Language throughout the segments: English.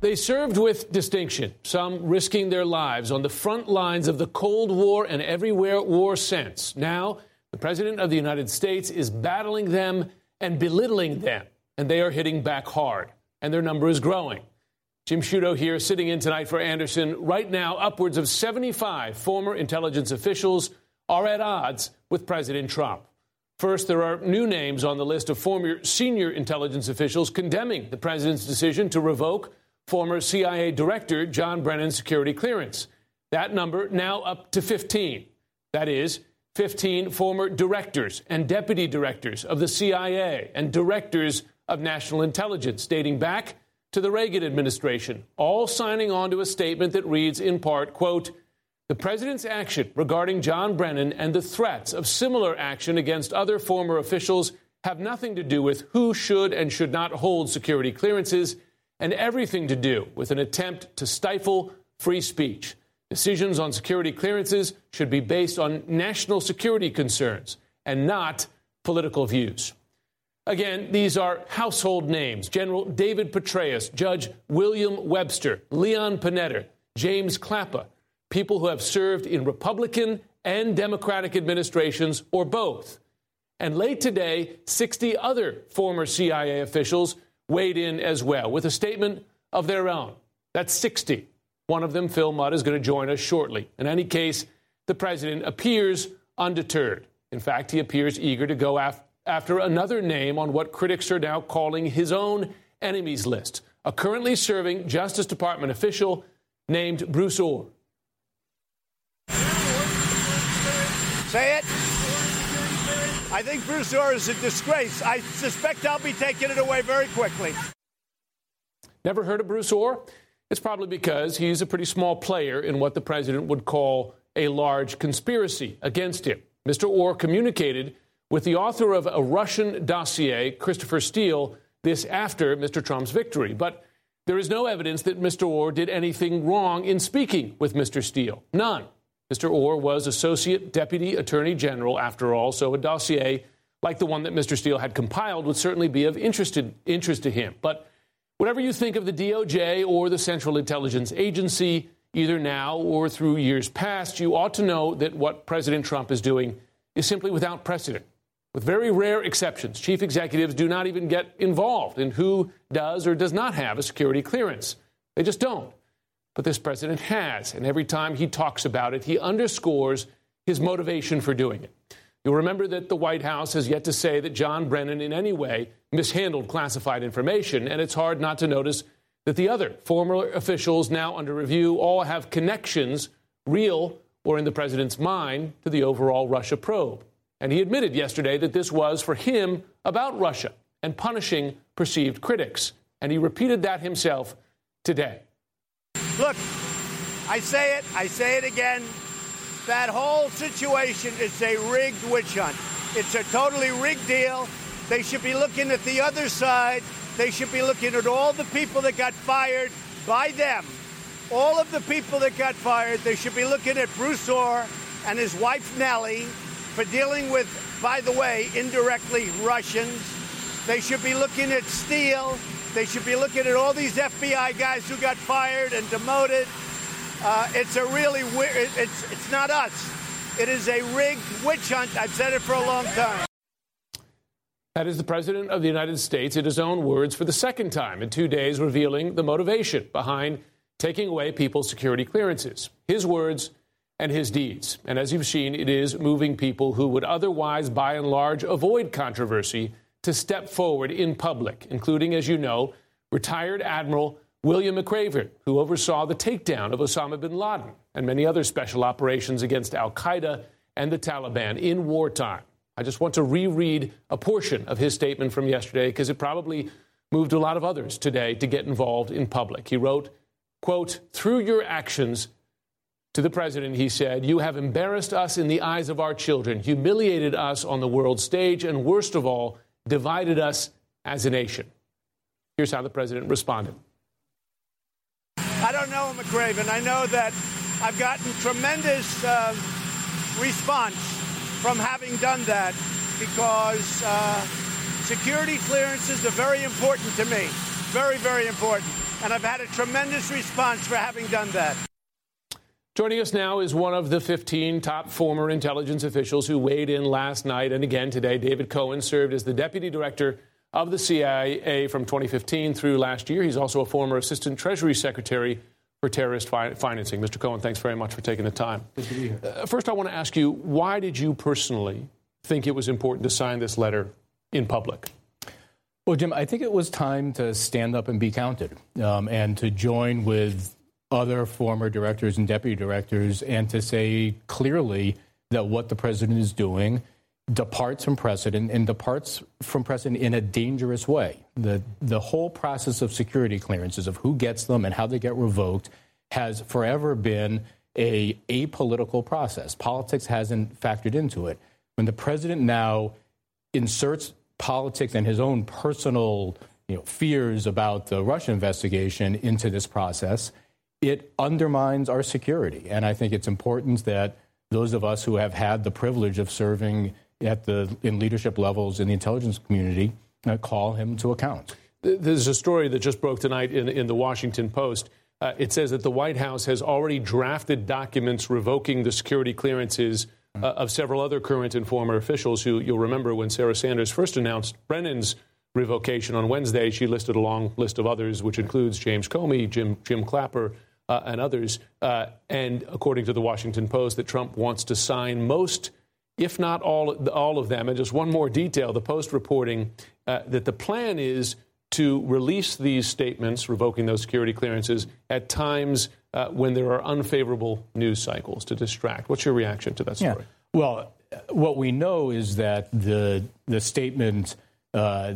They served with distinction, some risking their lives on the front lines of the Cold War and everywhere war since. Now, the President of the United States is battling them and belittling them, and they are hitting back hard and their number is growing. Jim Sciutto here, sitting in tonight for Anderson. Right now, upwards of 75 former intelligence officials are at odds with President Trump. First, there are new names on the list of former senior intelligence officials condemning the president's decision to revoke former CIA Director John Brennan's security clearance. That number now up to 15. That is, 15 former directors and deputy directors of the CIA and directors of national intelligence dating back to the Reagan administration, all signing on to a statement that reads in part, quote, the president's action regarding John Brennan and the threats of similar action against other former officials have nothing to do with who should and should not hold security clearances and everything to do with an attempt to stifle free speech. Decisions on security clearances should be based on national security concerns and not political views. Again, these are household names General David Petraeus, Judge William Webster, Leon Panetta, James Clapper, people who have served in Republican and Democratic administrations or both. And late today, 60 other former CIA officials weighed in as well with a statement of their own. That's 60. One of them, Phil Mudd, is going to join us shortly. In any case, the president appears undeterred. In fact, he appears eager to go after after another name on what critics are now calling his own enemies list, a currently serving Justice Department official named Bruce Ohr. Say it. I think Bruce Ohr is a disgrace. I suspect I'll be taking it away very quickly. Never heard of Bruce Ohr? It's probably because he's a pretty small player in what the president would call a large conspiracy against him. Mr. Ohr communicated with the author of a Russian dossier, Christopher Steele, this after Mr. Trump's victory. But there is no evidence that Mr. Ohr did anything wrong in speaking with Mr. Steele. None. Mr. Ohr was Associate Deputy Attorney General, after all, so a dossier like the one that Mr. Steele had compiled would certainly be of interest to, interest to him. But whatever you think of the DOJ or the Central Intelligence Agency, either now or through years past, you ought to know that what President Trump is doing is simply without precedent. With very rare exceptions, chief executives do not even get involved in who does or does not have a security clearance. They just don't. But this president has, and every time he talks about it, he underscores his motivation for doing it. You'll remember that the White House has yet to say that John Brennan in any way mishandled classified information, and it's hard not to notice that the other former officials now under review all have connections, real or in the president's mind, to the overall Russia probe. And he admitted yesterday that this was, for him, about Russia and punishing perceived critics. And he repeated that himself today. Look, I say it, I say it again. That whole situation is a rigged witch hunt. It's a totally rigged deal. They should be looking at the other side. They should be looking at all the people that got fired by them. All of the people that got fired, they should be looking at Bruce Ohr and his wife Nellie for dealing with, by the way, indirectly Russians. They should be looking at Steele. They should be looking at all these FBI guys who got fired and demoted. Uh, it's a really weird, it's, it's not us. It is a rigged witch hunt. I've said it for a long time. That is the President of the United States, in his own words, for the second time in two days, revealing the motivation behind taking away people's security clearances. His words and his deeds. And as you've seen, it is moving people who would otherwise, by and large, avoid controversy to step forward in public, including, as you know, retired Admiral William McRaven, who oversaw the takedown of Osama bin Laden and many other special operations against Al Qaeda and the Taliban in wartime. I just want to reread a portion of his statement from yesterday because it probably moved a lot of others today to get involved in public. He wrote, quote, through your actions, to the president, he said, You have embarrassed us in the eyes of our children, humiliated us on the world stage, and worst of all, divided us as a nation. Here's how the president responded. I don't know McRaven. I know that I've gotten tremendous uh, response from having done that because uh, security clearances are very important to me. Very, very important. And I've had a tremendous response for having done that. Joining us now is one of the 15 top former intelligence officials who weighed in last night and again today. David Cohen served as the deputy director of the CIA from 2015 through last year. He's also a former assistant treasury secretary for terrorist fi- financing. Mr. Cohen, thanks very much for taking the time. Good to be here. Uh, first, I want to ask you why did you personally think it was important to sign this letter in public? Well, Jim, I think it was time to stand up and be counted um, and to join with other former directors and deputy directors and to say clearly that what the president is doing departs from precedent and departs from precedent in a dangerous way. The, the whole process of security clearances, of who gets them and how they get revoked, has forever been a apolitical process. Politics hasn't factored into it. When the president now inserts politics and his own personal you know, fears about the Russia investigation into this process, it undermines our security. And I think it's important that those of us who have had the privilege of serving at the in leadership levels in the intelligence community uh, call him to account. There's a story that just broke tonight in, in the Washington Post. Uh, it says that the White House has already drafted documents revoking the security clearances uh, of several other current and former officials who you'll remember when Sarah Sanders first announced Brennan's revocation on Wednesday, she listed a long list of others, which includes James Comey, Jim, Jim Clapper, uh, and others. Uh, and according to the Washington Post, that Trump wants to sign most, if not all, all of them. And just one more detail the Post reporting uh, that the plan is to release these statements, revoking those security clearances, at times uh, when there are unfavorable news cycles to distract. What's your reaction to that story? Yeah. Well, what we know is that the the statement uh,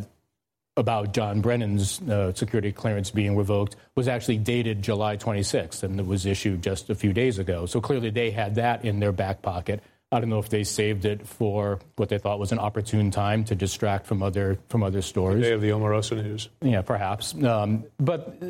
about John Brennan's uh, security clearance being revoked was actually dated July 26th, and it was issued just a few days ago. So clearly, they had that in their back pocket. I don't know if they saved it for what they thought was an opportune time to distract from other from other stores. They have the Omarosa news. Yeah, perhaps. Um, but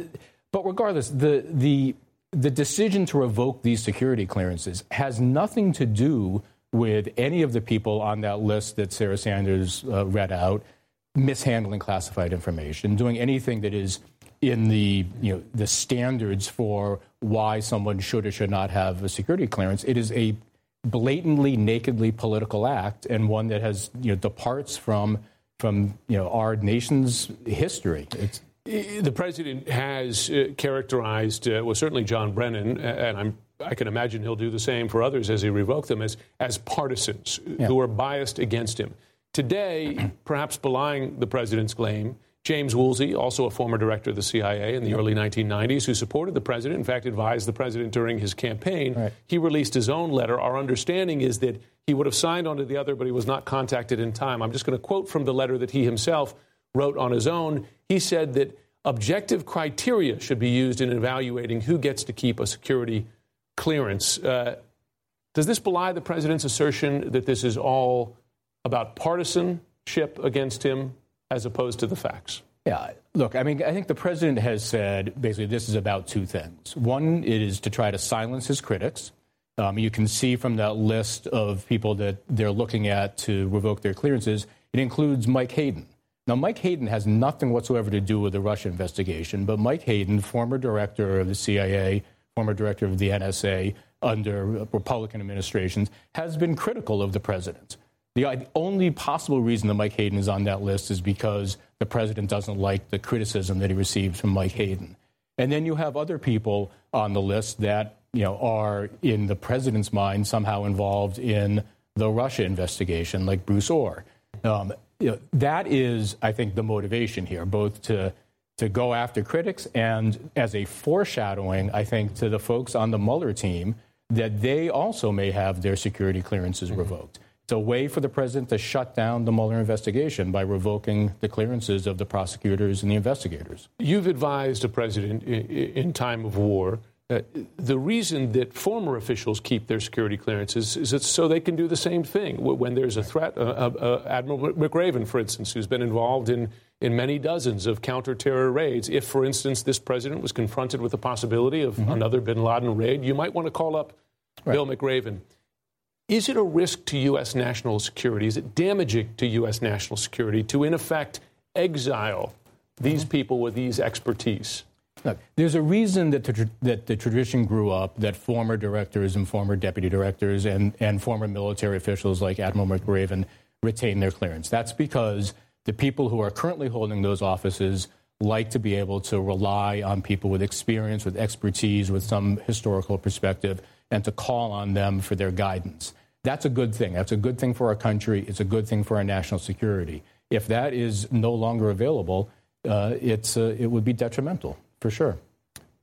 but regardless, the the the decision to revoke these security clearances has nothing to do with any of the people on that list that Sarah Sanders uh, read out mishandling classified information, doing anything that is in the you know the standards for why someone should or should not have a security clearance. It is a blatantly, nakedly political act, and one that has you know departs from from you know our nation's history. It's, the president has uh, characterized, uh, well, certainly John Brennan, and I'm, I can imagine he'll do the same for others as he revoked them, as, as partisans yeah. who are biased against him. Today, perhaps belying the president's claim, James Woolsey, also a former director of the CIA in the early 1990s, who supported the president, in fact, advised the president during his campaign, right. he released his own letter. Our understanding is that he would have signed onto the other, but he was not contacted in time. I'm just going to quote from the letter that he himself wrote on his own. He said that objective criteria should be used in evaluating who gets to keep a security clearance. Uh, does this belie the president's assertion that this is all about partisanship against him as opposed to the facts? Yeah, look, I mean, I think the president has said basically this is about two things. One, it is to try to silence his critics. Um, you can see from that list of people that they're looking at to revoke their clearances, it includes Mike Hayden. Now, Mike Hayden has nothing whatsoever to do with the Russia investigation, but Mike Hayden, former director of the CIA, former director of the NSA under Republican administrations, has been critical of the president. The only possible reason that Mike Hayden is on that list is because the president doesn't like the criticism that he received from Mike Hayden. And then you have other people on the list that you know, are in the president's mind somehow involved in the Russia investigation, like Bruce Ohr. Um, you know, that is, I think, the motivation here, both to to go after critics and as a foreshadowing, I think, to the folks on the Mueller team that they also may have their security clearances mm-hmm. revoked. It's a way for the president to shut down the Mueller investigation by revoking the clearances of the prosecutors and the investigators. You've advised a president in time of war. Uh, the reason that former officials keep their security clearances is it's so they can do the same thing when there's a threat. Uh, uh, uh, Admiral McRaven, for instance, who's been involved in, in many dozens of counter-terror raids. If, for instance, this president was confronted with the possibility of mm-hmm. another bin Laden raid, you might want to call up right. Bill McRaven. Is it a risk to U.S. national security? Is it damaging to U.S. national security to, in effect, exile these mm-hmm. people with these expertise? Look, there's a reason that, the, that the tradition grew up that former directors and former deputy directors and, and former military officials like Admiral McRaven retain their clearance. That's because the people who are currently holding those offices like to be able to rely on people with experience, with expertise, with some historical perspective and to call on them for their guidance. That's a good thing. That's a good thing for our country. It's a good thing for our national security. If that is no longer available, uh, it's, uh, it would be detrimental, for sure.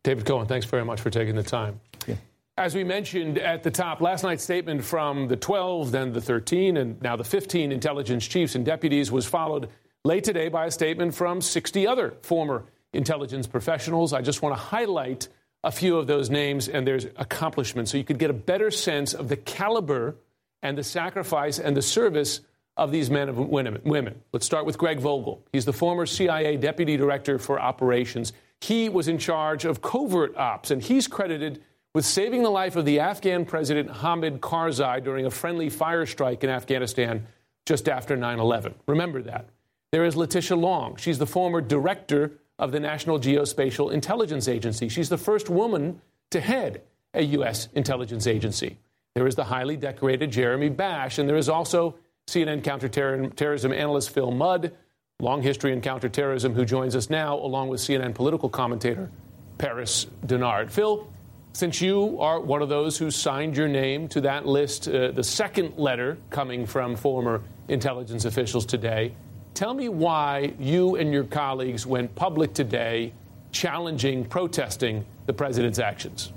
David Cohen, thanks very much for taking the time. Yeah. As we mentioned at the top, last night's statement from the 12, then the 13, and now the 15 intelligence chiefs and deputies was followed late today by a statement from 60 other former intelligence professionals. I just want to highlight a few of those names and their accomplishments so you could get a better sense of the caliber and the sacrifice and the service of these men and women. Let's start with Greg Vogel. He's the former CIA Deputy Director for Operations. He was in charge of covert ops, and he's credited with saving the life of the Afghan President Hamid Karzai during a friendly fire strike in Afghanistan just after 9 11. Remember that. There is Letitia Long. She's the former Director of the National Geospatial Intelligence Agency. She's the first woman to head a U.S. intelligence agency. There is the highly decorated Jeremy Bash, and there is also CNN counterterrorism analyst Phil Mudd, long history in counterterrorism, who joins us now, along with CNN political commentator Paris Dennard. Phil, since you are one of those who signed your name to that list, uh, the second letter coming from former intelligence officials today, Tell me why you and your colleagues went public today challenging, protesting the president's actions.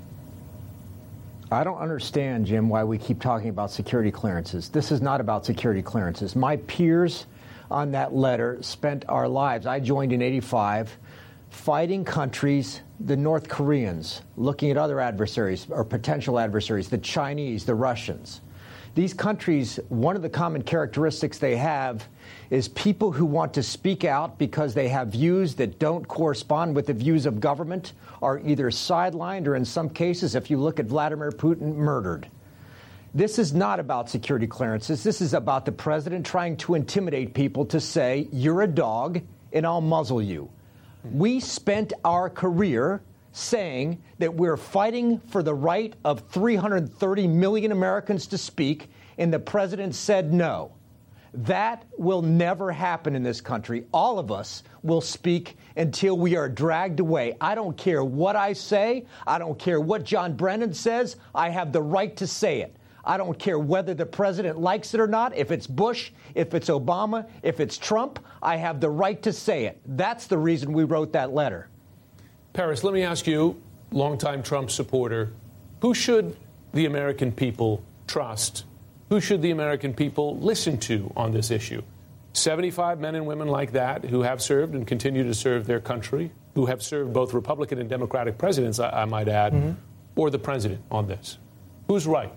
I don't understand, Jim, why we keep talking about security clearances. This is not about security clearances. My peers on that letter spent our lives. I joined in 85 fighting countries, the North Koreans, looking at other adversaries or potential adversaries, the Chinese, the Russians. These countries, one of the common characteristics they have is people who want to speak out because they have views that don't correspond with the views of government are either sidelined or, in some cases, if you look at Vladimir Putin, murdered. This is not about security clearances. This is about the president trying to intimidate people to say, you're a dog and I'll muzzle you. We spent our career saying that we're fighting for the right of 330 million Americans to speak, and the president said no. That will never happen in this country. All of us will speak until we are dragged away. I don't care what I say. I don't care what John Brennan says. I have the right to say it. I don't care whether the president likes it or not. If it's Bush, if it's Obama, if it's Trump, I have the right to say it. That's the reason we wrote that letter. Paris, let me ask you, longtime Trump supporter, who should the American people trust? Who should the American people listen to on this issue? 75 men and women like that who have served and continue to serve their country, who have served both Republican and Democratic presidents, I, I might add, mm-hmm. or the president on this? Who's right?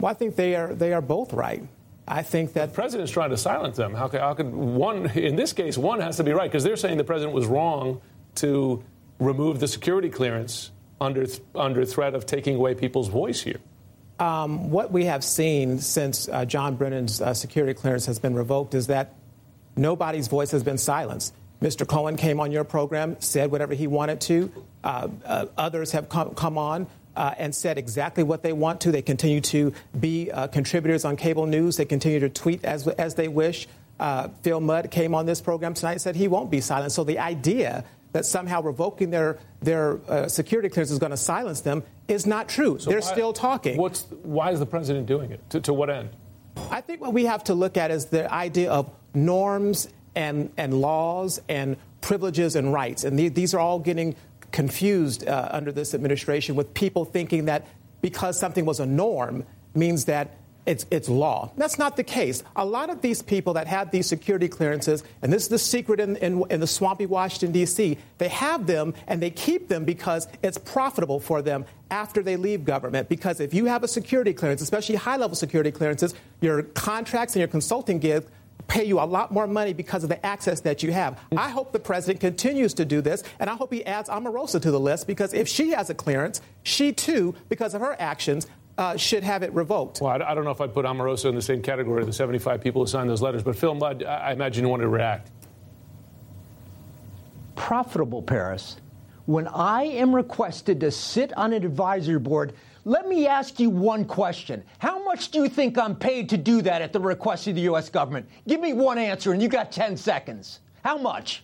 Well, I think they are, they are both right. I think that the president's trying to silence them. How could, how could one, in this case, one has to be right because they're saying the president was wrong to remove the security clearance under, under threat of taking away people's voice here? Um, what we have seen since uh, John Brennan's uh, security clearance has been revoked is that nobody's voice has been silenced. Mr. Cohen came on your program, said whatever he wanted to. Uh, uh others have come, come on uh, and said exactly what they want to. They continue to be uh, contributors on cable news. They continue to tweet as, as they wish. Phil Mudd came on this program tonight and said he won't be silenced. So the idea that somehow revoking their, their uh, security clearance is going to silence them is not true. So They're why, still talking. What's, why is the president doing it? To, to what end? I think what we have to look at is the idea of norms and, and laws and privileges and rights. And these are all getting confused uh, under this administration with people thinking that because something was a norm means that it's, it's law. That's not the case. A lot of these people that have these security clearances, and this is the secret in, in, in the swampy Washington, D.C., they have them and they keep them because it's profitable for them after they leave government. Because if you have a security clearance, especially high level security clearances, your contracts and your consulting gigs pay you a lot more money because of the access that you have. Mm. I hope the president continues to do this, and I hope he adds Omarosa to the list because if she has a clearance, she too, because of her actions, uh, should have it revoked. Well, I, I, don't know if I'd put Omarosa in the same category of the 75 people who signed those letters, but Phil Mudd, I, I imagine you want to react. Profitable, Paris. When I am requested to sit on an advisory board, let me ask you one question. How much do you think I'm paid to do that at the request of the U.S. government? Give me one answer, and you got 10 seconds. How much?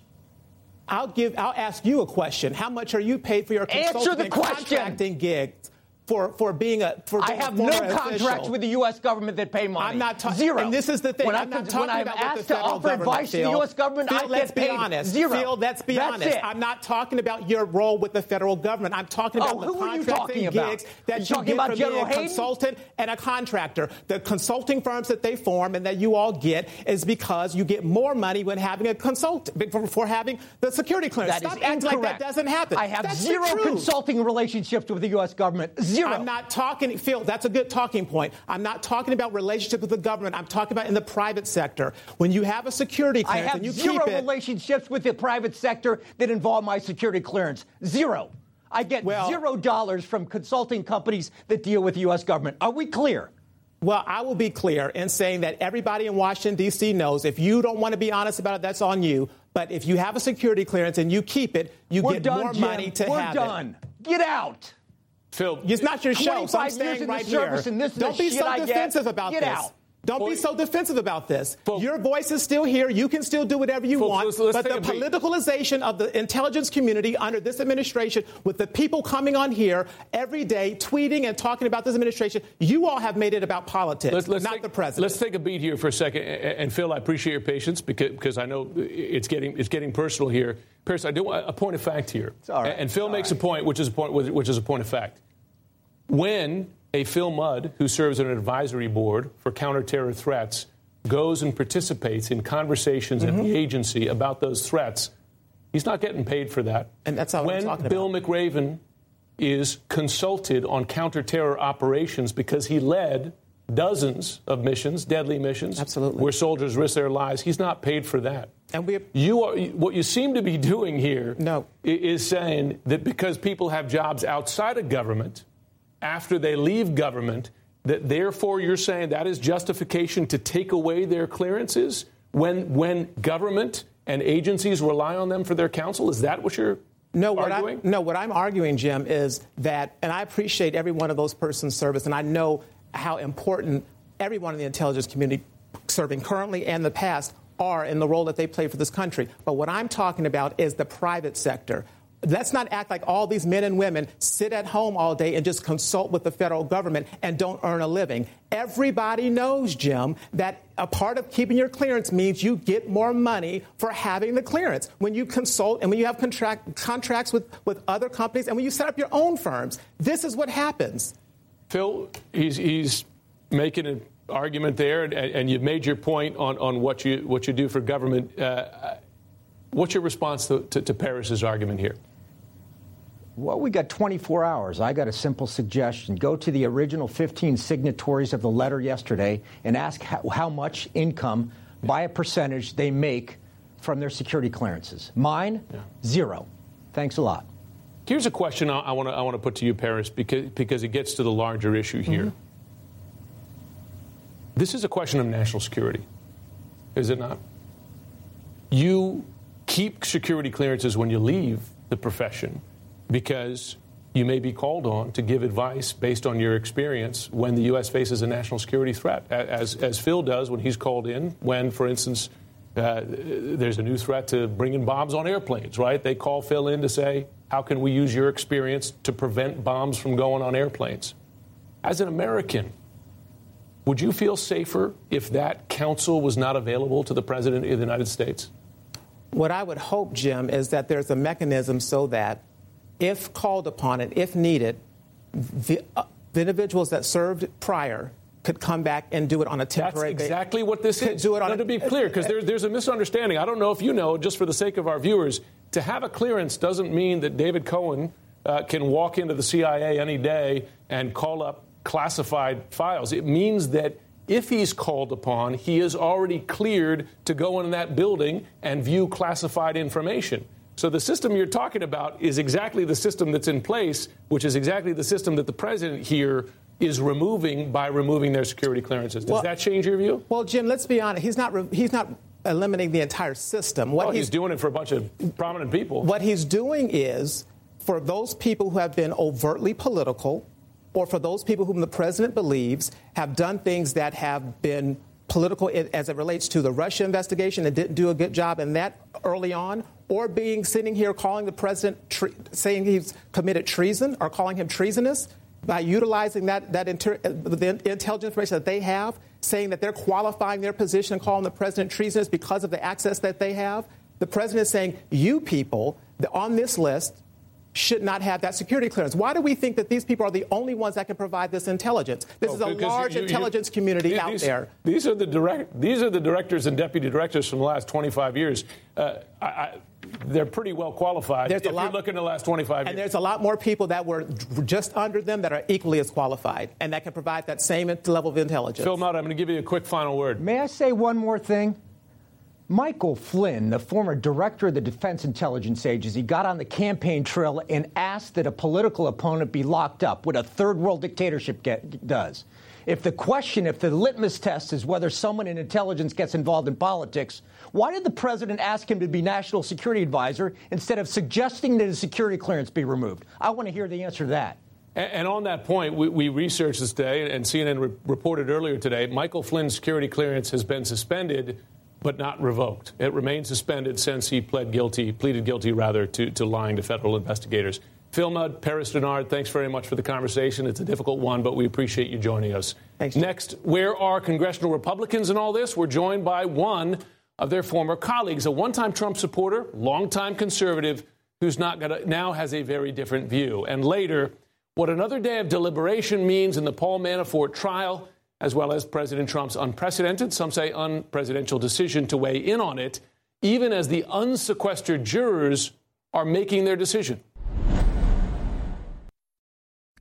I'll give. I'll ask you a question. How much are you paid for your consulting Answer the and question. contracting gigs? For, for being a for I have no contracts with the U.S. government that pay money. I'm not talking zero. And this is the thing. When I'm, not talking when I'm about asked what the federal to offer government advice Phil. to the U.S. government, Phil, I let's get be paid honest. zero. Phil, let's be That's honest. It. I'm not talking about your role with the federal government. I'm talking oh, about oh, the who contracts are you talking and about? gigs that you, you talking get about from General being a Hayden? consultant and a contractor. The consulting firms that they form and that you all get is because you get more money when having a consultant for, for having the security clearance. That Stop is incorrect. like that doesn't happen. I have That's zero consulting relationships with the U.S. government. Zero. I'm not talking, Phil, that's a good talking point. I'm not talking about relationship with the government. I'm talking about in the private sector. When you have a security clearance I have and you zero keep it, relationships with the private sector that involve my security clearance. Zero. I get Well- zero dollars from consulting companies that deal with the U.S. government. Are we clear? Well, I will be clear in saying that everybody in Washington, D.C. knows if you don't want to be honest about it, that's on you. But if you have a security clearance and you keep it, you We're get done, more Jim. money to We're have done. it. Get out. Phil, It's not your show, so I'm 25 staying right here. and this is Don't be so defensive about Get this. out. Don't be so defensive about this. Folks- Your voice is still here. You can still do whatever you Folks, want. let's- let's but the a beat. politicalization of the intelligence community under this administration, with the people coming on here every day tweeting and talking about this administration, you all have made it about politics, let's, let's not take, the president. Let's take a beat here for a second. And, and Phil, I appreciate your patience because, because I know it's getting it's getting personal here. Paris, I do want a point of fact here. all right. And Phil It's makes all a point, which is a point, which is a point of fact. When a Phil Mudd, who serves on an advisory board for counterterror threats, goes and participates in conversations Mm-hmm. at the agency about those threats, he's not getting paid for that. And that's I'm when talking Bill about. McRaven is consulted on counterterror operations because he led dozens of missions, deadly missions, Absolutely. where soldiers risk their lives. He's not paid for that. And we- you are what you seem to be doing here. No. is saying that because people have jobs outside of government, after they leave government, that therefore you're saying that is justification to take away their clearances when when government and agencies rely on them for their counsel. Is that what you're No, what arguing? I, no, what I'm arguing, Jim, is that, and I appreciate every one of those persons' service, and I know how important everyone in the intelligence community, serving currently and the past, are in the role that they play for this country. But what I'm talking about is the private sector. Let's not act like all these men and women sit at home all day and just consult with the federal government and don't earn a living. Everybody knows, Jim, that a part of keeping your clearance means you get more money for having the clearance. When you consult and when you have contract, contracts with, with other companies and when you set up your own firms, this is what happens. Phil, he's, he's making an argument there, and, and you've made your point on, on what, you, what you do for government. Uh, what's your response to, to, to Paris's argument here? Well, we got 24 hours. I got a simple suggestion. Go to the original 15 signatories of the letter yesterday and ask how, how much income by a percentage they make from their security clearances. Mine, zero. Thanks a lot. Here's a question I, I want to I want to put to you, Paris, because because it gets to the larger issue mm-hmm. here. This is a question of national security, is it not? You keep security clearances when you leave the profession because you may be called on to give advice based on your experience when the U.S. faces a national security threat, as, as Phil does when he's called in, when, for instance, uh, there's a new threat to bringing bombs on airplanes, right? They call Phil in to say, How can we use your experience to prevent bombs from going on airplanes? As an American, would you feel safer if that counsel was not available to the President of the United States? What I would hope, Jim, is that there's a mechanism so that if called upon and if needed, the, uh, the individuals that served prior could come back and do it on a temporary basis. That's exactly what this is. Do it on now, a, to be clear, because there, there's a misunderstanding. I don't know if you know, just for the sake of our viewers, to have a clearance doesn't mean that David Cohen uh, can walk into the CIA any day and call up classified files. It means that if he's called upon, he is already cleared to go in that building and view classified information. So the system you're talking about is exactly the system that's in place, which is exactly the system that the president here is removing by removing their security clearances. Does well, that change your view? Well, Jim, let's be honest. He's not. Re- he's not eliminating the entire system. What well, he's, he's doing it for a bunch of prominent people. What he's doing is for those people who have been overtly political, or for those people whom the president believes have done things that have been political as it relates to the Russia investigation and didn't do a good job in that early on, or being sitting here calling the president tre- saying he's committed treason or calling him treasonous by utilizing that, that inter- the intelligence information that they have, saying that they're qualifying their position and calling the president treasonous because of the access that they have. The president is saying, you people on this list should not have that security clearance. Why do we think that these people are the only ones that can provide this intelligence? This oh, is a large you, you, intelligence you, community these, out there. These are the direct. These are the directors and deputy directors from the last 25 years. Uh, I, I, they're pretty well qualified. There's if a lot, you look in the last 25 and years. there's a lot more people that were just under them that are equally as qualified and that can provide that same level of intelligence. Phil Mudd, I'm going to give you a quick final word. May I say one more thing? Michael Flynn, the former director of the Defense Intelligence Agency, got on the campaign trail and asked that a political opponent be locked up, what a third world dictatorship get, does. If the question, if the litmus test is whether someone in intelligence gets involved in politics, why did the president ask him to be national security advisor instead of suggesting that his security clearance be removed? I want to hear the answer to that. And on that point, we, we researched this today, and CNN re- reported earlier today Michael Flynn's security clearance has been suspended but not revoked. It remains suspended since he pled guilty, pleaded guilty rather, to, to lying to federal investigators. Phil Mudd, Paris Dennard, thanks very much for the conversation. It's a difficult one, but we appreciate you joining us. Thanks. Next, where are congressional Republicans in all this? We're joined by one of their former colleagues, a one-time Trump supporter, longtime conservative, who's not gonna, now has a very different view. And later, what another day of deliberation means in the Paul Manafort trial as well as President Trump's unprecedented, some say unpresidential decision to weigh in on it, even as the unsequestered jurors are making their decision.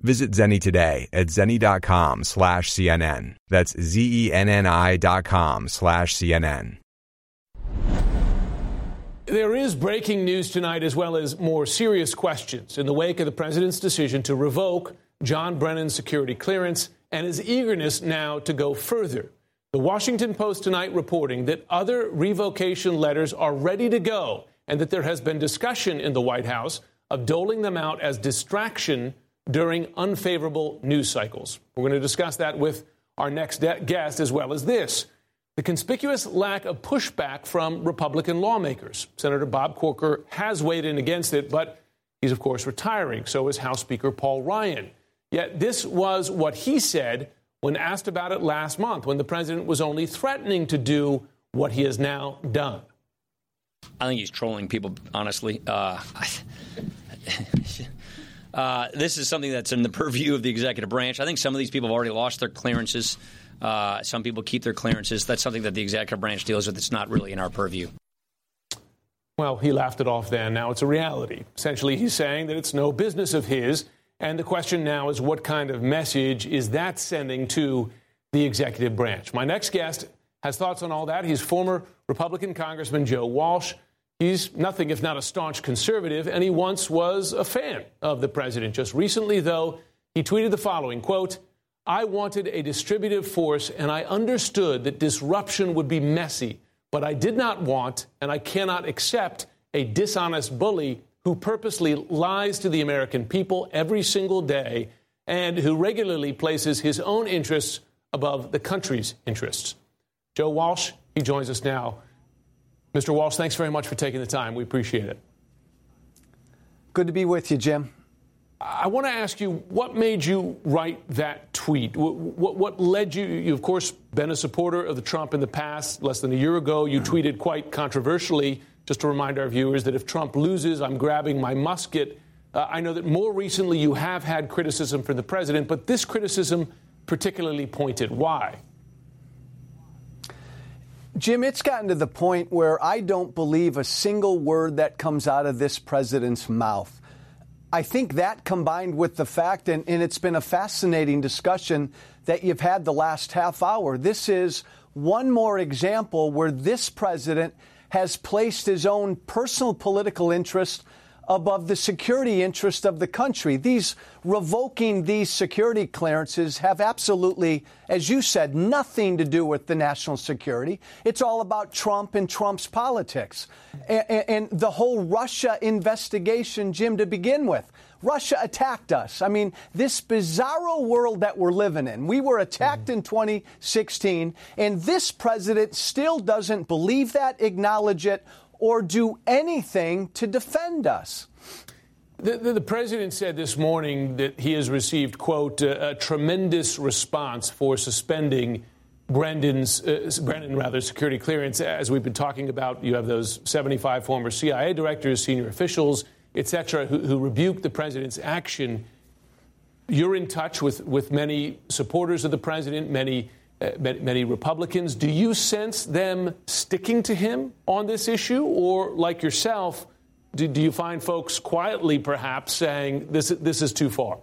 Visit Zenni today at zenni.com slash CNN. That's Z-E-N-N-I dot com slash CNN. There is breaking news tonight as well as more serious questions in the wake of the president's decision to revoke John Brennan's security clearance and his eagerness now to go further. The Washington Post tonight reporting that other revocation letters are ready to go and that there has been discussion in the White House of doling them out as distraction during unfavorable news cycles. We're going to discuss that with our next de- guest as well as this. The conspicuous lack of pushback from Republican lawmakers. Senator Bob Corker has weighed in against it, but he's, of course, retiring. So is House Speaker Paul Ryan. Yet this was what he said when asked about it last month, when the president was only threatening to do what he has now done. I think he's trolling people, honestly. Uh, Uh, this is something that's in the purview of the executive branch. I think some of these people have already lost their clearances. Uh, some people keep their clearances. That's something that the executive branch deals with. It's not really in our purview. Well, he laughed it off then. Now it's a reality. Essentially, he's saying that it's no business of his. And the question now is what kind of message is that sending to the executive branch? My next guest has thoughts on all that. He's former Republican Congressman Joe Walsh. He's nothing if not a staunch conservative, and he once was a fan of the president. Just recently, though, he tweeted the following quote, I wanted a distributive force, and I understood that disruption would be messy, but I did not want, and I cannot accept, a dishonest bully who purposely lies to the American people every single day and who regularly places his own interests above the country's interests. Joe Walsh, he joins us now. Mr. Walsh, thanks very much for taking the time. We appreciate it. Good to be with you, Jim. I want to ask you what made you write that tweet? What, what, what, led you? You, of course, been a supporter of the Trump in the past. Less than a year ago, you tweeted quite controversially, just to remind our viewers, that if Trump loses, I'm grabbing my musket. Uh, I know that more recently you have had criticism from the president, but this criticism particularly pointed. Why? Jim, it's gotten to the point where I don't believe a single word that comes out of this president's mouth. I think that combined with the fact, and, and, it's been a fascinating discussion that you've had the last half hour, this is one more example where this president has placed his own personal political interest above the security interest of the country. These revoking these security clearances have absolutely, as you said, nothing to do with the national security. It's all about Trump and Trump's politics. And, and the whole Russia investigation, Jim, to begin with. Russia attacked us. I mean, this bizarro world that we're living in. We were attacked mm-hmm. in 2016, and this president still doesn't believe that, acknowledge it, or do anything to defend us. The, the, the, president said this morning that he has received, quote, a, a tremendous response for suspending Brendan's, uh, Brendan, rather, security clearance. As we've been talking about, you have those 75 former CIA directors, senior officials, et cetera, who, who rebuked the president's action. You're in touch with, with many supporters of the president, many uh, Uh, many Republicans. Do you sense them sticking to him on this issue, or like yourself, do, do you find folks quietly perhaps saying this, this is too far?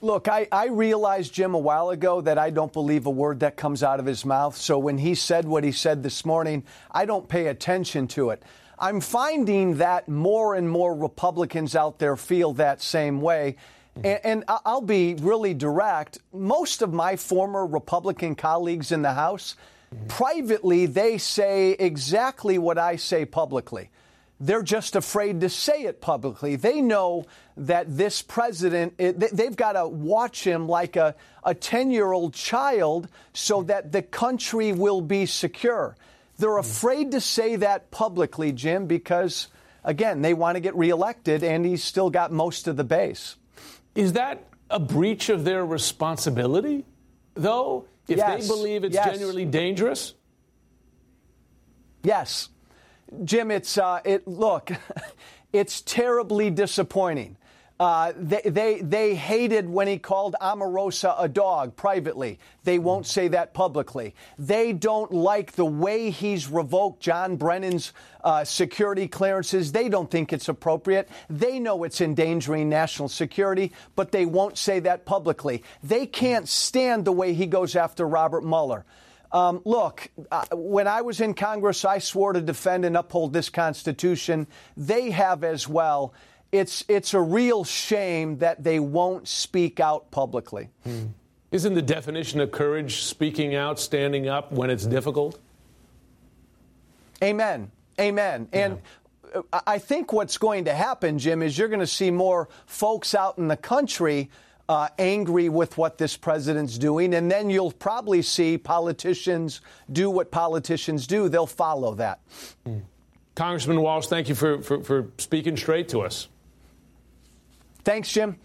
Look, I, I, realized, Jim, a while ago that I don't believe a word that comes out of his mouth. So when he said what he said this morning, I don't pay attention to it. I'm finding that more and more Republicans out there feel that same way. And, and, I'll be really direct. Most of my former Republican colleagues in the House, privately, they say exactly what I say publicly. They're just afraid to say it publicly. They know that this president, they've got to watch him like a 10 year old child so that the country will be secure. They're afraid to say that publicly, Jim, because, again, they want to get reelected, and he's still got most of the base. Is that a breach of their responsibility, though, if yes. they believe it's yes. genuinely dangerous? Yes. Jim, it's, uh, it, look, it's terribly disappointing. Uh, they, they, they hated when he called Omarosa a dog privately. They won't say that publicly. They don't like the way he's revoked John Brennan's uh, security clearances. They don't think it's appropriate. They know it's endangering national security, but they won't say that publicly. They can't stand the way he goes after Robert Mueller. Um, look, uh, when I was in Congress, I swore to defend and uphold this Constitution. They have as well it's it's a real shame that they won't speak out publicly. Hmm. Isn't the definition of courage speaking out, standing up when it's difficult? Amen. Amen. Yeah. And I think what's going to happen, Jim, is you're going to see more folks out in the country uh, angry with what this president's doing, and then you'll probably see politicians do what politicians do. They'll follow that. Hmm. Congressman Walsh, thank you for, for, for speaking straight to us. Thanks, Jim.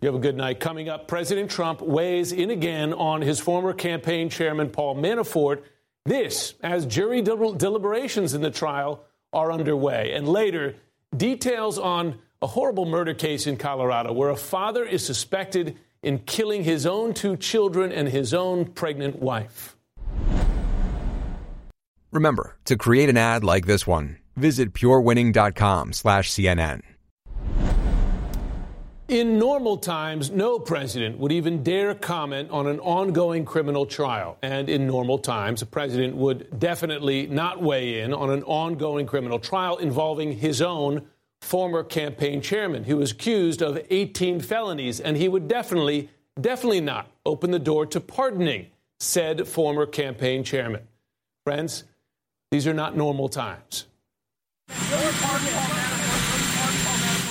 You have a good night. Coming up, President Trump weighs in again on his former campaign chairman, Paul Manafort. This, as jury deliberations in the trial are underway. And later, details on a horrible murder case in Colorado where a father is suspected in killing his own two children and his own pregnant wife. Remember, to create an ad like this one, visit purewinning.com slash CNN. In normal times, no president would even dare comment on an ongoing criminal trial. And in normal times, a president would definitely not weigh in on an ongoing criminal trial involving his own former campaign chairman who was accused of 18 felonies. And he would definitely, definitely not open the door to pardoning said former campaign chairman. Friends, these are not normal times.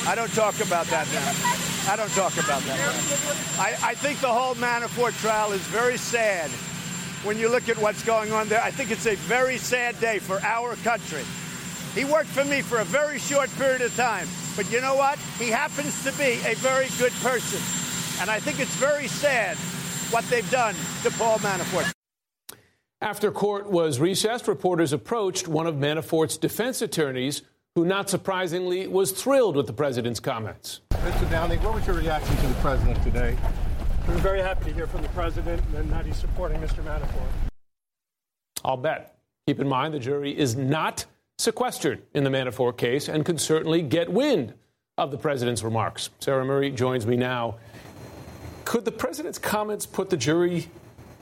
I don't talk about that now. I don't talk about that. I, I think the whole Manafort trial is very sad when you look at what's going on there. I think it's a very sad day for our country. He worked for me for a very short period of time, but you know what? He happens to be a very good person. And I think it's very sad what they've done to Paul Manafort. After court was recessed, reporters approached one of Manafort's defense attorneys who, not surprisingly, was thrilled with the president's comments. Mr. Downing, what was your reaction to the president today? We're very happy to hear from the president and that he's supporting Mr. Manafort. I'll bet. Keep in mind the jury is not sequestered in the Manafort case and could certainly get wind of the president's remarks. Sarah Murray joins me now. Could the president's comments put the jury,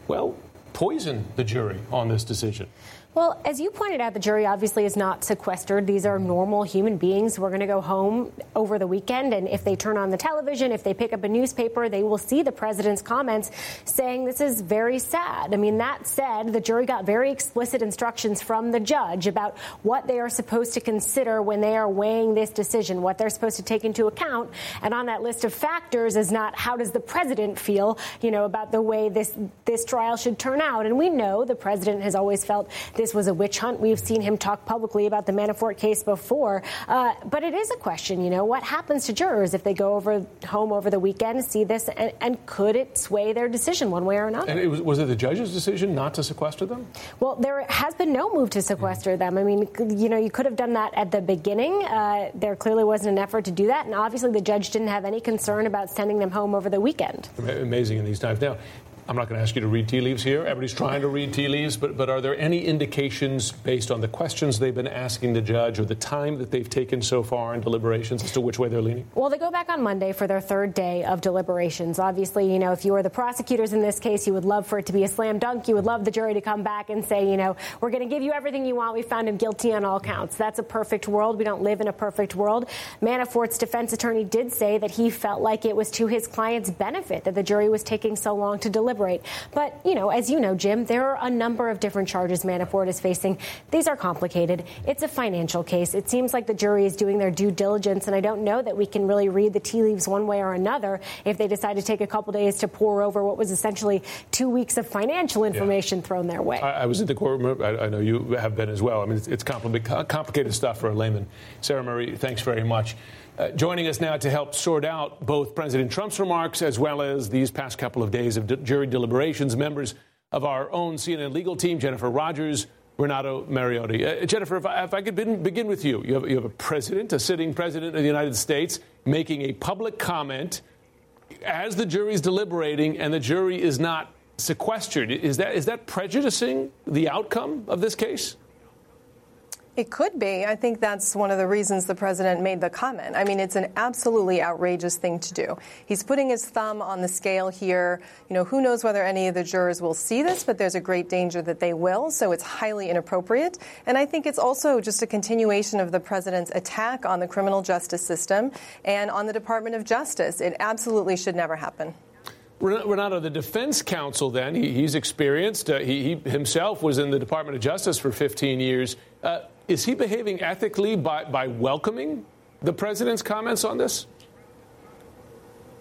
well, poison the jury on this decision? Well, as you pointed out, the jury obviously is not sequestered. These are normal human beings who are going to go home over the weekend. And if they turn on the television, if they pick up a newspaper, they will see the president's comments saying this is very sad. I mean, that said, the jury got very explicit instructions from the judge about what they are supposed to consider when they are weighing this decision, what they're supposed to take into account. And on that list of factors is not how does the president feel, you know, about the way this, this trial should turn out. And we know the president has always felt this this was a witch hunt. We've seen him talk publicly about the Manafort case before. Uh, but it is a question, you know, what happens to jurors if they go over home over the weekend, see this, and, and could it sway their decision one way or another? And it was, was, it the judge's decision not to sequester them? Well, there has been no move to sequester mm-hmm. them. I mean, you know, you could have done that at the beginning. Uh, there clearly wasn't an effort to do that. And obviously, the judge didn't have any concern about sending them home over the weekend. Amazing in these times. Now, I'm not going to ask you to read tea leaves here. Everybody's trying to read tea leaves, but, but are there any indications based on the questions they've been asking the judge or the time that they've taken so far in deliberations as to which way they're leaning? Well, they go back on Monday for their third day of deliberations. Obviously, you know, if you were the prosecutors in this case, you would love for it to be a slam dunk. You would love the jury to come back and say, you know, we're going to give you everything you want. We found him guilty on all counts. That's a perfect world. We don't live in a perfect world. Manafort's defense attorney did say that he felt like it was to his client's benefit that the jury was taking so long to deliberate. But you know, as you know, Jim, there are a number of different charges Manafort is facing. These are complicated. It's a financial case. It seems like the jury is doing their due diligence, and I don't know that we can really read the tea leaves one way or another if they decide to take a couple days to pore over what was essentially two weeks of financial information yeah. thrown their way. I, I, was in the courtroom. I, I, know you have been as well. I mean, it's, it's complicated stuff for a layman. Sarah Murray, thanks very much. Uh, joining us now to help sort out both President Trump's remarks as well as these past couple of days of jury deliberations, members of our own CNN legal team, Jennifer Rogers, Renato Mariotti. Uh, Jennifer, if I, if I could begin with you. You have, you have, a president, a sitting president of the United States, making a public comment as the jury is deliberating and the jury is not sequestered. Is that, is that prejudicing the outcome of this case? It could be. I think that's one of the reasons the president made the comment. I mean, it's an absolutely outrageous thing to do. He's putting his thumb on the scale here. You know, who knows whether any of the jurors will see this, but there's a great danger that they will. So it's highly inappropriate. And I think it's also just a continuation of the president's attack on the criminal justice system and on the Department of Justice. It absolutely should never happen. Renato, the defense counsel, then, he, he's experienced. Uh, he, he, himself was in the Department of Justice for 15 years. Uh, is he behaving ethically by, by welcoming the president's comments on this?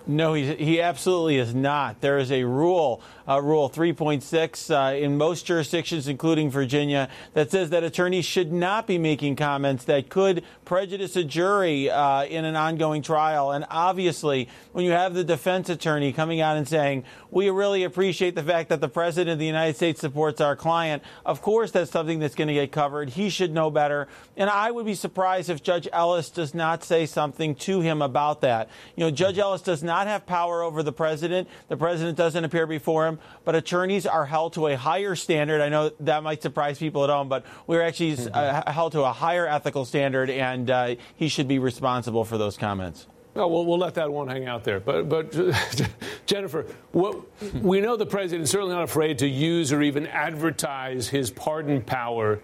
No, he, he absolutely is not. There is a rule, uh, Rule 3.6, uh, in most jurisdictions, including Virginia, that says that attorneys should not be making comments that could prejudice a jury uh, in an ongoing trial. And obviously, when you have the defense attorney coming out and saying, we really appreciate the fact that the president of the United States supports our client, of course that's something that's going to get covered. He should know better. And I would be surprised if Judge Ellis does not say something to him about that. You know, Judge Ellis does not have power over the president. The president doesn't appear before him, but attorneys are held to a higher standard. I know that might surprise people at home, but we're actually uh, mm-hmm. held to a higher ethical standard, and uh, he should be responsible for those comments. Well, well, we'll let that one hang out there. But, but Jennifer, what, we know the president is certainly not afraid to use or even advertise his pardon power.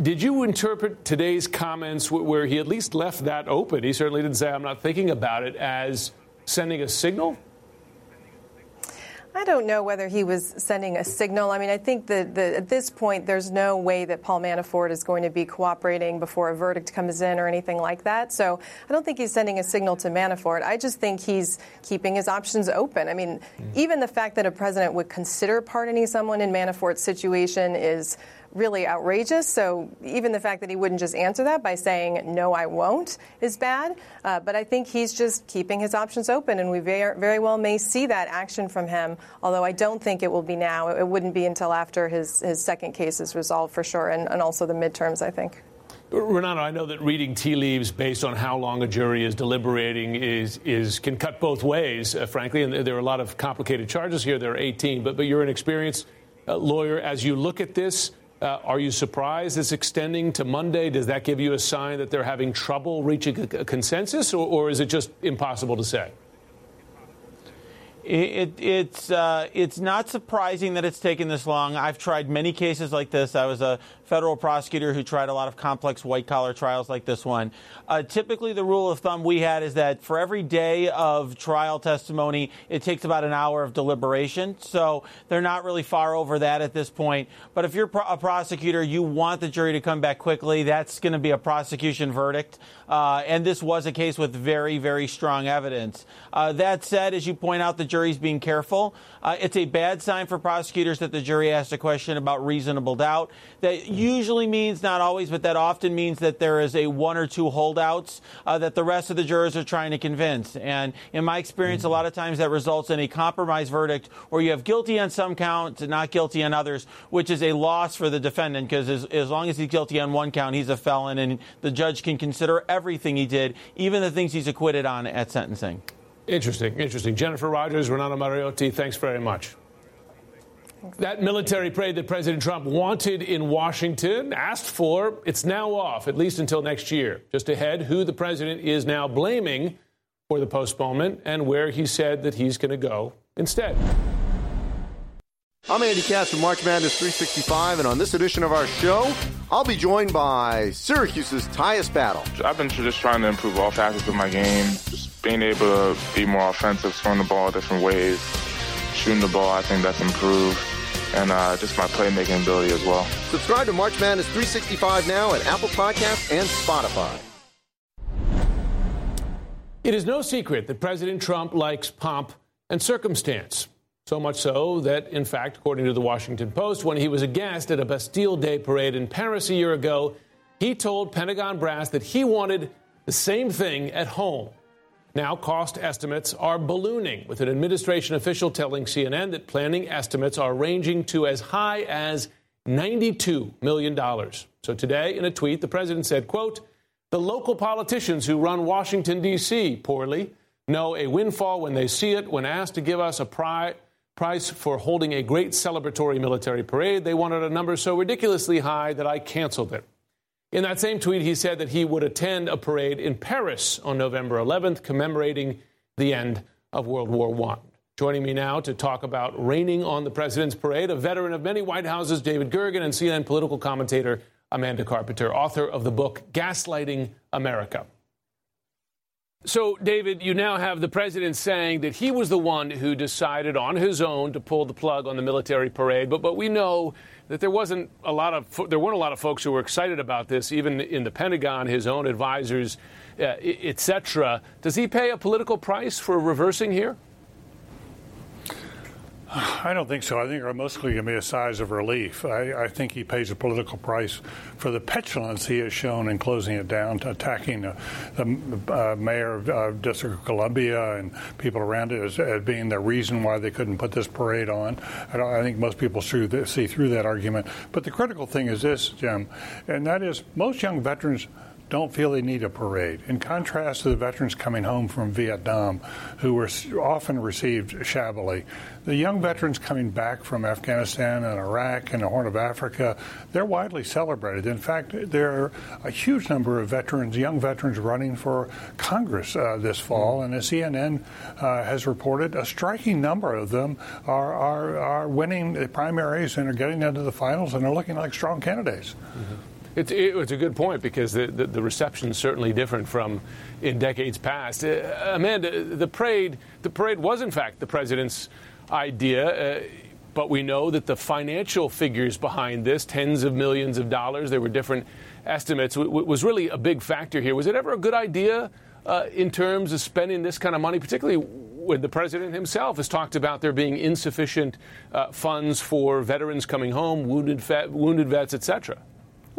Did you interpret today's comments where he at least left that open? He certainly didn't say, I'm not thinking about it, as sending a signal? I don't know whether he was sending a signal. I mean, I think that, that, at this point, there's no way that Paul Manafort is going to be cooperating before a verdict comes in or anything like that. So I don't think he's sending a signal to Manafort. I just think he's keeping his options open. I mean, mm. even the fact that a president would consider pardoning someone in Manafort's situation is really outrageous. So even the fact that he wouldn't just answer that by saying, no, I won't, is bad. Uh, but I think he's just keeping his options open, and we very, very well may see that action from him, although I don't think it will be now. It wouldn't be until after his, his second case is resolved for sure, and, and also the midterms, I think. Renato, I know that reading tea leaves based on how long a jury is deliberating is, is can cut both ways, uh, frankly, and there are a lot of complicated charges here. There are 18, but, but you're an experienced uh, lawyer. As you look at this, uh, are you surprised it's extending to Monday? Does that give you a sign that they're having trouble reaching a, a consensus, or, or is it just impossible to say? It, it's uh, it's not surprising that it's taken this long. I've tried many cases like this. I was a federal prosecutor who tried a lot of complex white collar trials like this one. Uh, typically, the rule of thumb we had is that for every day of trial testimony, it takes about an hour of deliberation. So they're not really far over that at this point. But if you're a prosecutor, you want the jury to come back quickly. That's going to be a prosecution verdict. Uh, and this was a case with very, very strong evidence. Uh, that said, as you point out, the jury's being careful. Uh, it's a bad sign for prosecutors that the jury asked a question about reasonable doubt. That usually means, not always, but that often means that there is a one or two holdouts uh, that the rest of the jurors are trying to convince. And in my experience, a lot of times that results in a compromise verdict where you have guilty on some counts and not guilty on others, which is a loss for the defendant because as, as long as he's guilty on one count, he's a felon and the judge can consider everything he did, even the things he's acquitted on at sentencing. Interesting, interesting. Jennifer Rogers, Renato Mariotti, thanks very much. That military parade that President Trump wanted in Washington, asked for, it's now off, at least until next year. Just ahead, who the president is now blaming for the postponement and where he said that he's going to go instead. I'm Andy Katz from March Madness 365, and on this edition of our show, I'll be joined by Syracuse's Tyus Battle. I've been just trying to improve all facets of my game, just being able to be more offensive, throwing the ball different ways, shooting the ball, I think that's improved, and uh, just my playmaking ability as well. Subscribe to March Madness 365 now at Apple Podcasts and Spotify. It is no secret that President Trump likes pomp and circumstance. So much so that, in fact, according to the Washington Post, when he was a guest at a Bastille Day parade in Paris a year ago, he told Pentagon brass that he wanted the same thing at home. Now, cost estimates are ballooning, with an administration official telling CNN that planning estimates are ranging to as high as $92 million. So today, in a tweet, the president said, quote, the local politicians who run Washington, D.C. poorly know a windfall when they see it when asked to give us a prize price for holding a great celebratory military parade. They wanted a number so ridiculously high that I canceled it. In that same tweet, he said that he would attend a parade in Paris on November 11th, commemorating the end of World War I. Joining me now to talk about raining on the president's parade, a veteran of many White Houses, David Gergen, and CNN political commentator Amanda Carpenter, author of the book Gaslighting America. So, David, you now have the president saying that he was the one who decided on his own to pull the plug on the military parade. But, but we know that there wasn't a lot of there weren't a lot of folks who were excited about this, even in the Pentagon, his own advisors, uh, etc. Does he pay a political price for reversing here? I don't think so. I think are mostly going to be a sighs of relief. I, I, think he pays a political price for the petulance he has shown in closing it down, attacking the, the uh, mayor of uh, District of Columbia and people around it as, as, being the reason why they couldn't put this parade on. I, I think most people see, see through that argument. But the critical thing is this, Jim, and that is most young veterans don't feel they need a parade. In contrast to the veterans coming home from Vietnam, who were often received shabbily, the young veterans coming back from Afghanistan and Iraq and the Horn of Africa, they're widely celebrated. In fact, there are a huge number of veterans, young veterans, running for Congress uh, this fall, and as CNN uh, has reported, a striking number of them are, are, are winning the primaries and are getting into the finals and are looking like strong candidates. Mm-hmm. It's, it's, a good point because the, the, the reception is certainly different from in decades past. Uh, Amanda, the parade, the parade was in fact the president's idea. Uh, but we know that the financial figures behind this, tens of millions of dollars, there were different estimates, w- was really a big factor here. Was it ever a good idea uh, in terms of spending this kind of money, particularly when the president himself has talked about there being insufficient uh, funds for veterans coming home, wounded, wounded vets, et cetera?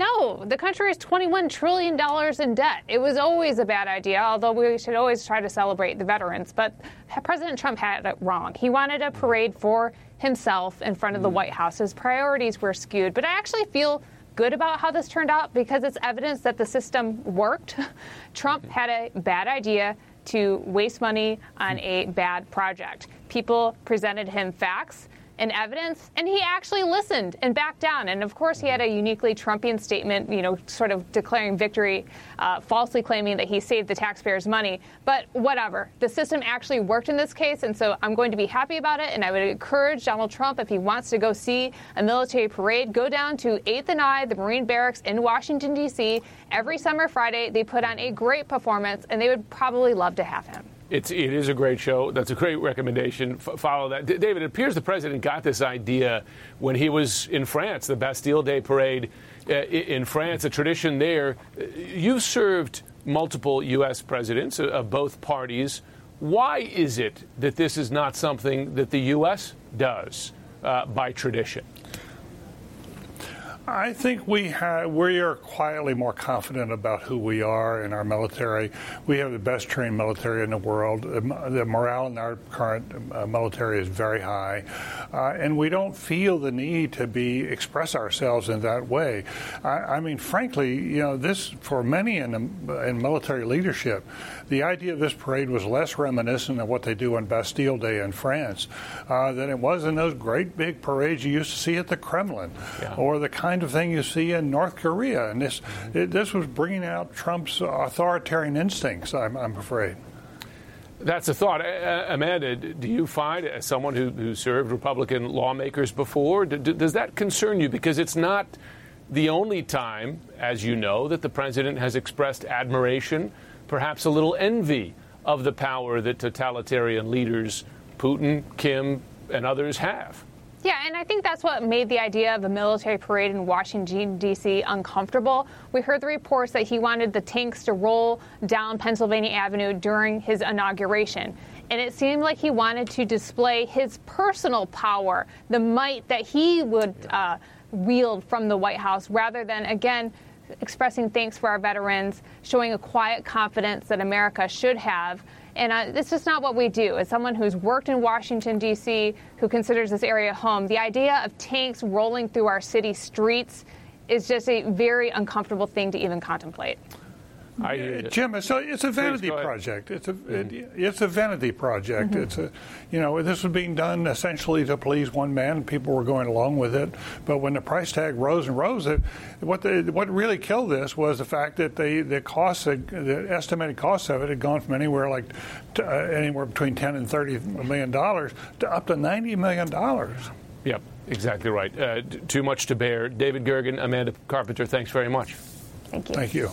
No, the country is $21 trillion in debt. It was always a bad idea, although we should always try to celebrate the veterans. But President Trump had it wrong. He wanted a parade for himself in front of the mm. White House. His priorities were skewed. But I actually feel good about how this turned out because it's evidence that the system worked. Trump had a bad idea to waste money on a bad project. People presented him facts and evidence, and he actually listened and backed down. And of course, he had a uniquely Trumpian statement, you know, sort of declaring victory, uh, falsely claiming that he saved the taxpayers' money. But whatever, the system actually worked in this case, and so I'm going to be happy about it. And I would encourage Donald Trump, if he wants to go see a military parade, go down to 8th and I, the Marine Barracks in Washington, D.C. Every summer Friday, they put on a great performance, and they would probably love to have him. It's, it is a great show. That's a great recommendation. F- follow that. D- David, it appears the president got this idea when he was in France, the Bastille Day parade uh, in France, a tradition there. You've served multiple U.S. presidents of both parties. Why is it that this is not something that the U.S. does uh, by tradition? I think we have, we are quietly more confident about who we are in our military. We have the best trained military in the world. The morale in our current uh, military is very high, uh, and we don't feel the need to be express ourselves in that way. I, I mean, frankly, you know, this for many in, in military leadership, the idea of this parade was less reminiscent of what they do on Bastille Day in France uh, than it was in those great big parades you used to see at the Kremlin yeah. or the kind of thing you see in North Korea. And this, mm-hmm. it, this was bringing out Trump's authoritarian instincts, I'm, I'm afraid. That's a thought. Uh, Amanda, do you find, as someone who, who served Republican lawmakers before, do, does that concern you? Because it's not the only time, as you know, that the president has expressed admiration perhaps a little envy of the power that totalitarian leaders, Putin, Kim, and others have. Yeah, and I think that's what made the idea of a military parade in Washington, D.C. uncomfortable. We heard the reports that he wanted the tanks to roll down Pennsylvania Avenue during his inauguration. And it seemed like he wanted to display his personal power, the might that he would uh, wield from the White House, rather than, again, expressing thanks for our veterans, showing a quiet confidence that America should have. And uh, this is not what we do. As someone who's worked in Washington, D.C., who considers this area home, the idea of tanks rolling through our city streets is just a very uncomfortable thing to even contemplate. I, Jim, it's a, it's a vanity project. It's a mm-hmm. it, it's a vanity project. Mm-hmm. It's a you know this was being done essentially to please one man. People were going along with it, but when the price tag rose and rose, it what the, what really killed this was the fact that the the costs the estimated cost of it had gone from anywhere like to, uh, anywhere between ten and thirty million dollars to up to ninety million dollars. Yep, exactly right. Uh, too much to bear. David Gergen, Amanda Carpenter, thanks very much. Thank you. Thank you.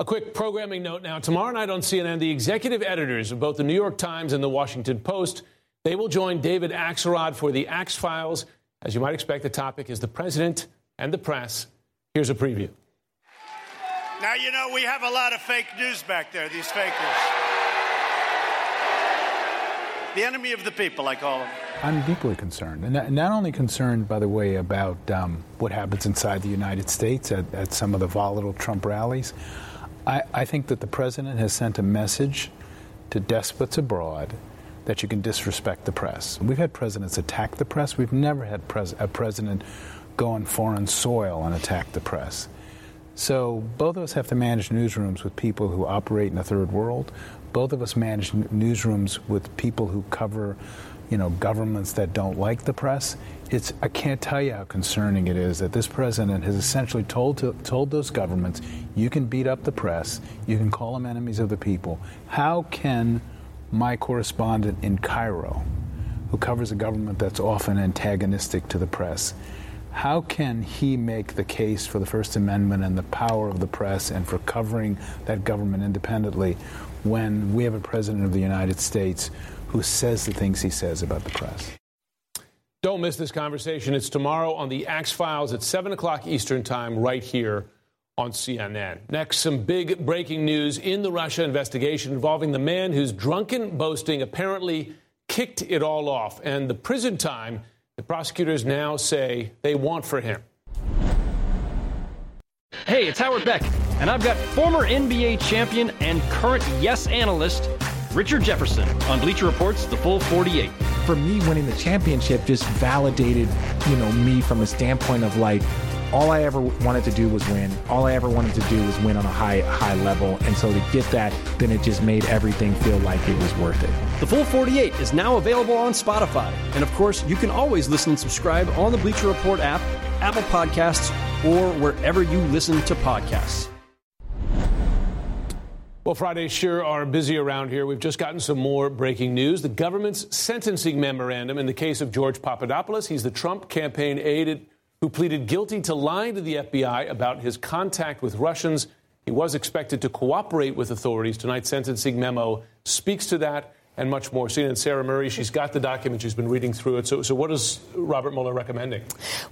A quick programming note now. Tomorrow night on CNN, the executive editors of both the New York Times and the Washington Post, they will join David Axelrod for the Axe Files. As you might expect, the topic is the president and the press. Here's a preview. Now, you know, we have a lot of fake news back there, these fakers. The enemy of the people, I call them. I'm deeply concerned, and not only concerned, by the way, about um, what happens inside the United States at, at some of the volatile Trump rallies. I, I think that the president has sent a message to despots abroad that you can disrespect the press. We've had presidents attack the press. We've never had pres- a president go on foreign soil and attack the press. So both of us have to manage newsrooms with people who operate in the third world. Both of us manage newsrooms with people who cover, you know, governments that don't like the press. It's I can't tell you how concerning it is that this president has essentially told to, told those governments, you can beat up the press, you can call them enemies of the people. How can my correspondent in Cairo, who covers a government that's often antagonistic to the press, how can he make the case for the First Amendment and the power of the press and for covering that government independently when we have a president of the United States who says the things he says about the press? Don't miss this conversation. It's tomorrow on the Axe Files at 7 o'clock Eastern Time, right here on CNN. Next, some big breaking news in the Russia investigation involving the man whose drunken boasting apparently kicked it all off and the prison time the prosecutors now say they want for him. Hey, it's Howard Beck, and I've got former NBA champion and current Yes analyst Richard Jefferson on Bleacher Report's The Full 48. For me, winning the championship just validated, you know, me from a standpoint of like, all I ever wanted to do was win. All I ever wanted to do was win on a high high level. And so to get that, then it just made everything feel like it was worth it. The Full 48 is now available on Spotify. And of course, you can always listen and subscribe on the Bleacher Report app, Apple Podcasts, or wherever you listen to podcasts. Well, Fridays sure are busy around here. We've just gotten some more breaking news. The government's sentencing memorandum in the case of George Papadopoulos. He's the Trump campaign aide who pleaded guilty to lying to the FBI about his contact with Russians. He was expected to cooperate with authorities. Tonight's sentencing memo speaks to that and much more. CNN Sarah Murray, she's got the document. She's been reading through it. So, so what is Robert Mueller recommending?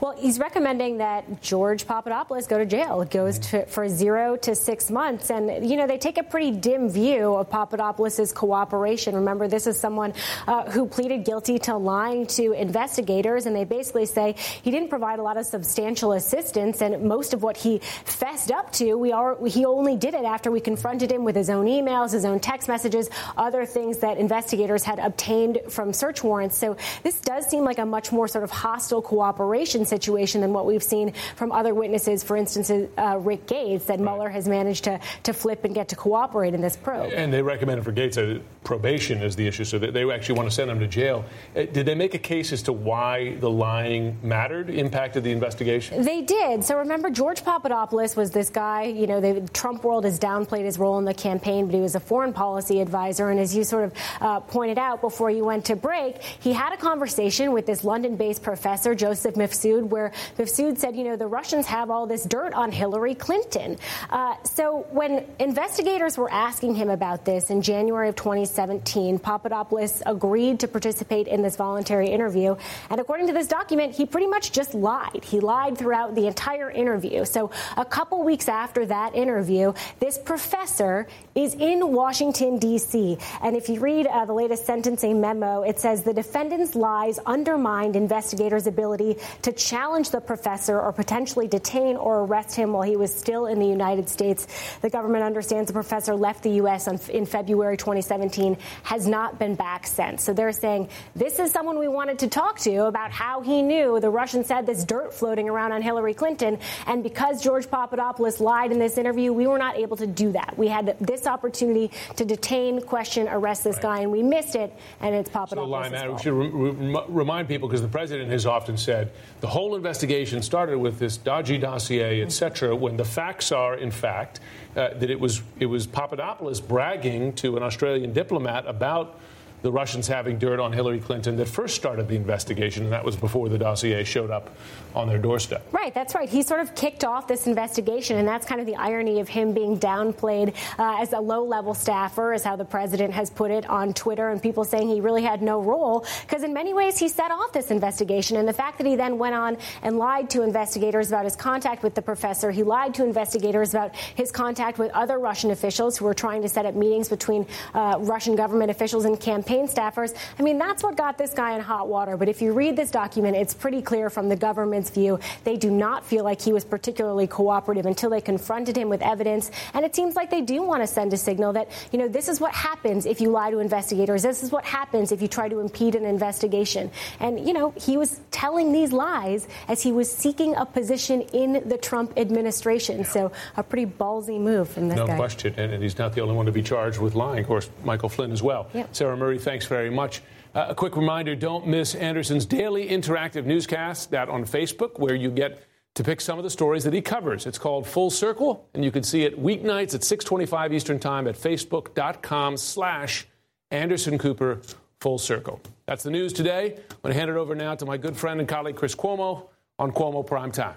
Well, he's recommending that George Papadopoulos go to jail. It goes to, for zero to six months. And, you know, they take a pretty dim view of Papadopoulos' cooperation. Remember, this is someone uh, who pleaded guilty to lying to investigators. And they basically say he didn't provide a lot of substantial assistance. And most of what he fessed up to, we are, he only did it after we confronted him with his own emails, his own text messages, other things that investigators had obtained from search warrants. So this does seem like a much more sort of hostile cooperation situation than what we've seen from other witnesses. For instance, uh, Rick Gates, that right. Mueller has managed to, to flip and get to cooperate in this probe. And they recommended for Gates that probation is the issue, so that they actually want to send him to jail. Uh, did they make a case as to why the lying mattered, impacted the investigation? They did. So remember, George Papadopoulos was this guy, you know, the Trump world has downplayed his role in the campaign, but he was a foreign policy advisor. And as you sort of uh, pointed out before you went to break, he had a conversation with this London based professor, Joseph Mifsud, where Mifsud said, you know, the Russians have all this dirt on Hillary Clinton. Uh, so when investigators were asking him about this in January of 2017, Papadopoulos agreed to participate in this voluntary interview. And according to this document, he pretty much just lied. He lied throughout the entire interview. So a couple weeks after that interview, this professor is in Washington, D.C. And if you read uh, the latest sentencing memo, it says the defendant's lies undermined investigators' ability to challenge the professor or potentially detain or arrest him while he was still in the United States. The government understands the professor left the U.S. in February 2017, has not been back since. So they're saying this is someone we wanted to talk to about how he knew the Russians had this dirt floating around on Hillary Clinton. And because George Papadopoulos lied in this interview, we were not able to do that. We had this opportunity to detain, question, arrest this right. guy, and we missed it, and it's Papadopoulos. So, we should re- remind people because the president has often said the whole investigation started with this dodgy dossier, et cetera, when the facts are, in fact, uh, that it was it was Papadopoulos bragging to an Australian diplomat about the Russians having dirt on Hillary Clinton that first started the investigation, and that was before the dossier showed up on their doorstep. Right, that's right. He sort of kicked off this investigation, and that's kind of the irony of him being downplayed uh, as a low level staffer, is how the president has put it on Twitter, and people saying he really had no role, because in many ways he set off this investigation. And the fact that he then went on and lied to investigators about his contact with the professor, he lied to investigators about his contact with other Russian officials who were trying to set up meetings between uh, Russian government officials and campaign campaign staffers. I mean, that's what got this guy in hot water. But if you read this document, it's pretty clear from the government's view they do not feel like he was particularly cooperative until they confronted him with evidence. And it seems like they do want to send a signal that, you know, this is what happens if you lie to investigators. This is what happens if you try to impede an investigation. And, you know, he was telling these lies as he was seeking a position in the Trump administration. So a pretty ballsy move from this no guy. question. And, and, he's not the only one to be charged with lying. Of course, Michael Flynn as well. Yep. Sarah Murray, thanks very much. Uh, a quick reminder don't miss Anderson's daily interactive newscast, that on Facebook, where you get to pick some of the stories that he covers. It's called Full Circle, and you can see it weeknights at 625 Eastern Time at facebook.com slash Anderson Cooper Full Circle. That's the news today. I'm going to hand it over now to my good friend and colleague Chris Cuomo on Cuomo Prime Time.